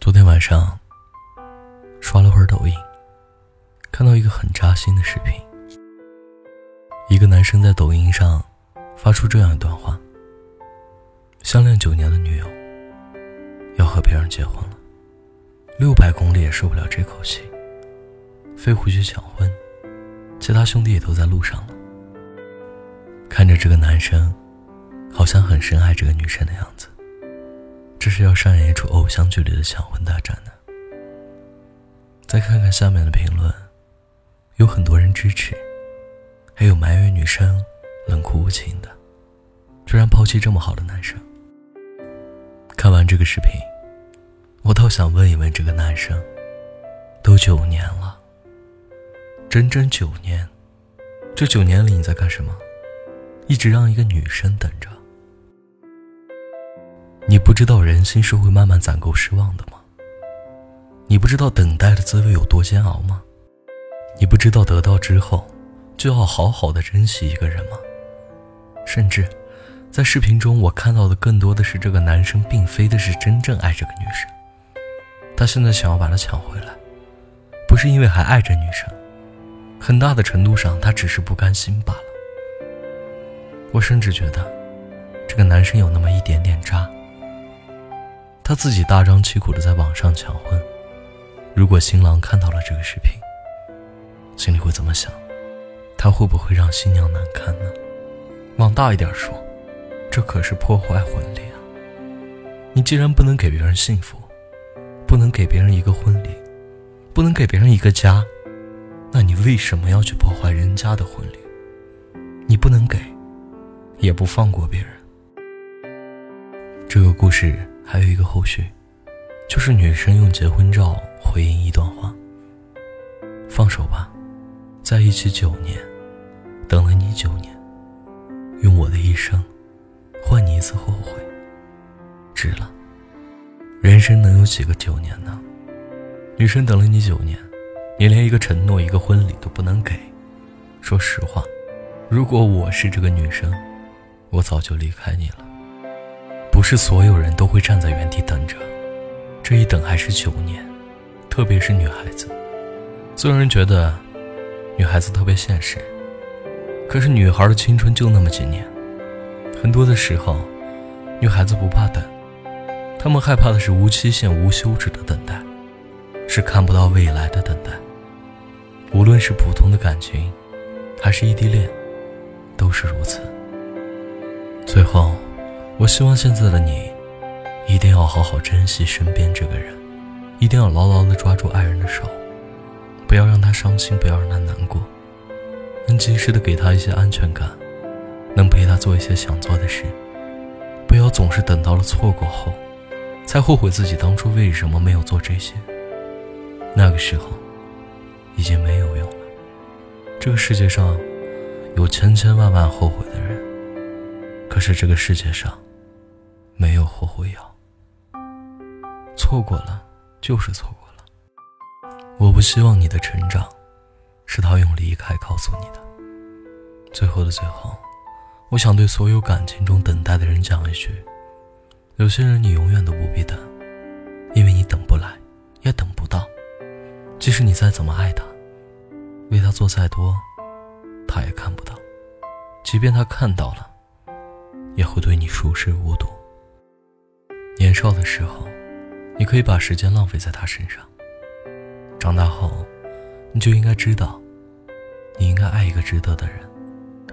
昨天晚上刷了会儿抖音，看到一个很扎心的视频。一个男生在抖音上发出这样一段话：相恋九年的女友要和别人结婚了，六百公里也受不了这口气，飞回去抢婚，其他兄弟也都在路上了。看着这个男生，好像很深爱这个女生的样子。这是要上演一出偶像剧里的抢婚大战呢。再看看下面的评论，有很多人支持，还有埋怨女生冷酷无情的，居然抛弃这么好的男生。看完这个视频，我倒想问一问这个男生：都九年了，整整九年，这九年里你在干什么？一直让一个女生等着。你不知道人心是会慢慢攒够失望的吗？你不知道等待的滋味有多煎熬吗？你不知道得到之后就要好好的珍惜一个人吗？甚至，在视频中我看到的更多的是这个男生并非的是真正爱这个女生，他现在想要把她抢回来，不是因为还爱着女生，很大的程度上他只是不甘心罢了。我甚至觉得，这个男生有那么一点点他自己大张旗鼓的在网上抢婚，如果新郎看到了这个视频，心里会怎么想？他会不会让新娘难堪呢？往大一点说，这可是破坏婚礼啊！你既然不能给别人幸福，不能给别人一个婚礼，不能给别人一个家，那你为什么要去破坏人家的婚礼？你不能给，也不放过别人。这个故事。还有一个后续，就是女生用结婚照回应一段话：“放手吧，在一起九年，等了你九年，用我的一生换你一次后悔，值了。人生能有几个九年呢？女生等了你九年，你连一个承诺、一个婚礼都不能给。说实话，如果我是这个女生，我早就离开你了。”不是所有人都会站在原地等着，这一等还是九年，特别是女孩子。虽然人觉得女孩子特别现实，可是女孩的青春就那么几年，很多的时候，女孩子不怕等，她们害怕的是无期限、无休止的等待，是看不到未来的等待。无论是普通的感情，还是异地恋，都是如此。最后。我希望现在的你，一定要好好珍惜身边这个人，一定要牢牢地抓住爱人的手，不要让他伤心，不要让他难过，能及时的给他一些安全感，能陪他做一些想做的事，不要总是等到了错过后，才后悔自己当初为什么没有做这些。那个时候，已经没有用了。这个世界上，有千千万万后悔的人，可是这个世界上。没有后悔药，错过了就是错过了。我不希望你的成长是他用离开告诉你的。最后的最后，我想对所有感情中等待的人讲一句：有些人你永远都不必等，因为你等不来，也等不到。即使你再怎么爱他，为他做再多，他也看不到；即便他看到了，也会对你熟视无睹。年少的时候，你可以把时间浪费在他身上。长大后，你就应该知道，你应该爱一个值得的人，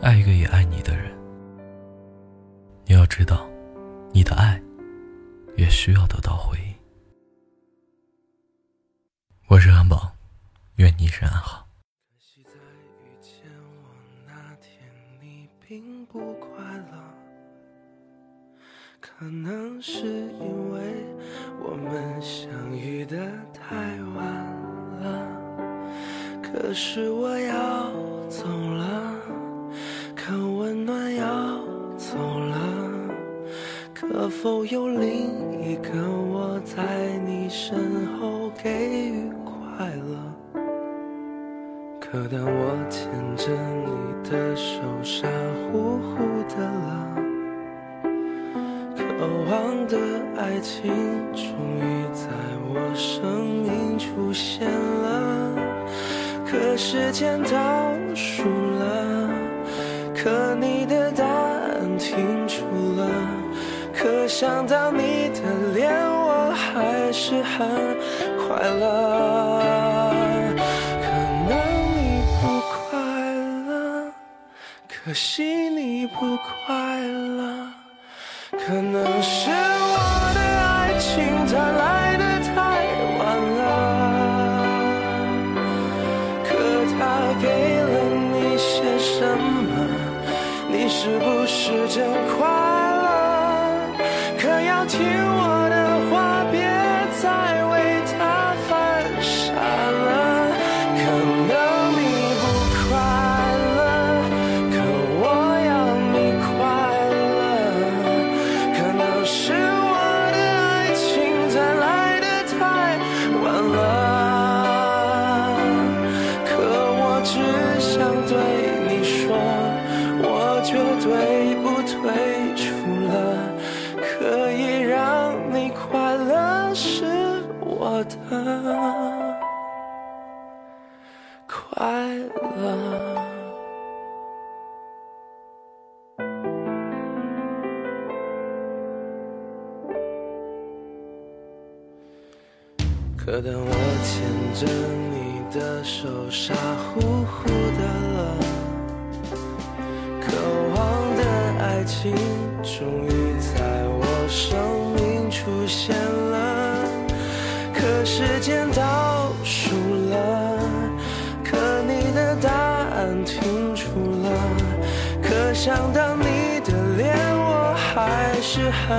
爱一个也爱你的人。你要知道，你的爱也需要得到回应。可能是因为我们相遇的太晚了，可是我要走了，可温暖要走了，可否有另一个我在你身后给予快乐？可当我牵着你的手，傻乎乎的了。渴望的爱情终于在我生命出现了，可时间倒数了，可你的答案停住了，可想到你的脸，我还是很快乐。可能你不快乐，可惜你不快乐。可能是我的爱情它来的太晚了，可他给了你些什么？你是不是真快乐？可要听我的快乐。可当我牵着你的手傻乎乎的了，渴望的爱情终于在我生命出现想到你的脸，我还是很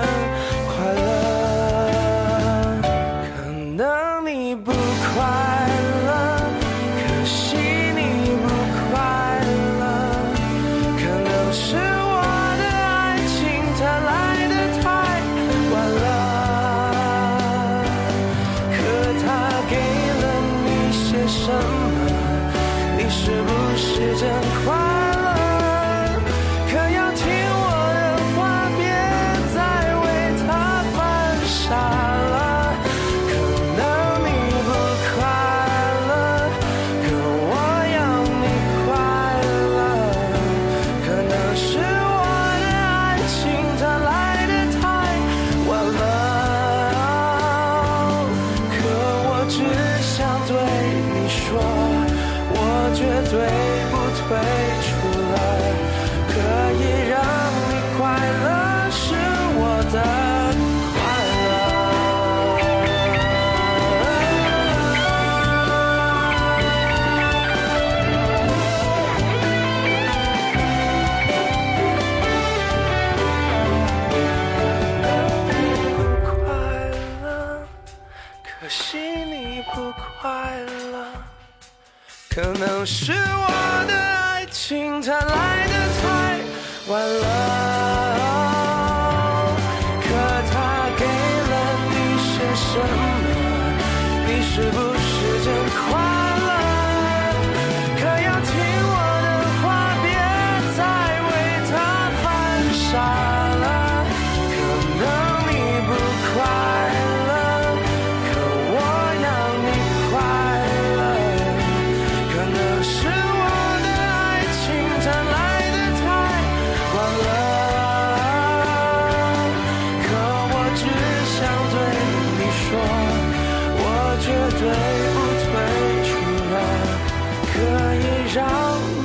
只想对你说，我绝对不退出了。可以让你快乐是我的是我的爱情它来的太晚了，绝对不退出了可以让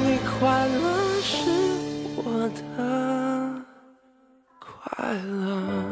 你快乐是我的快乐。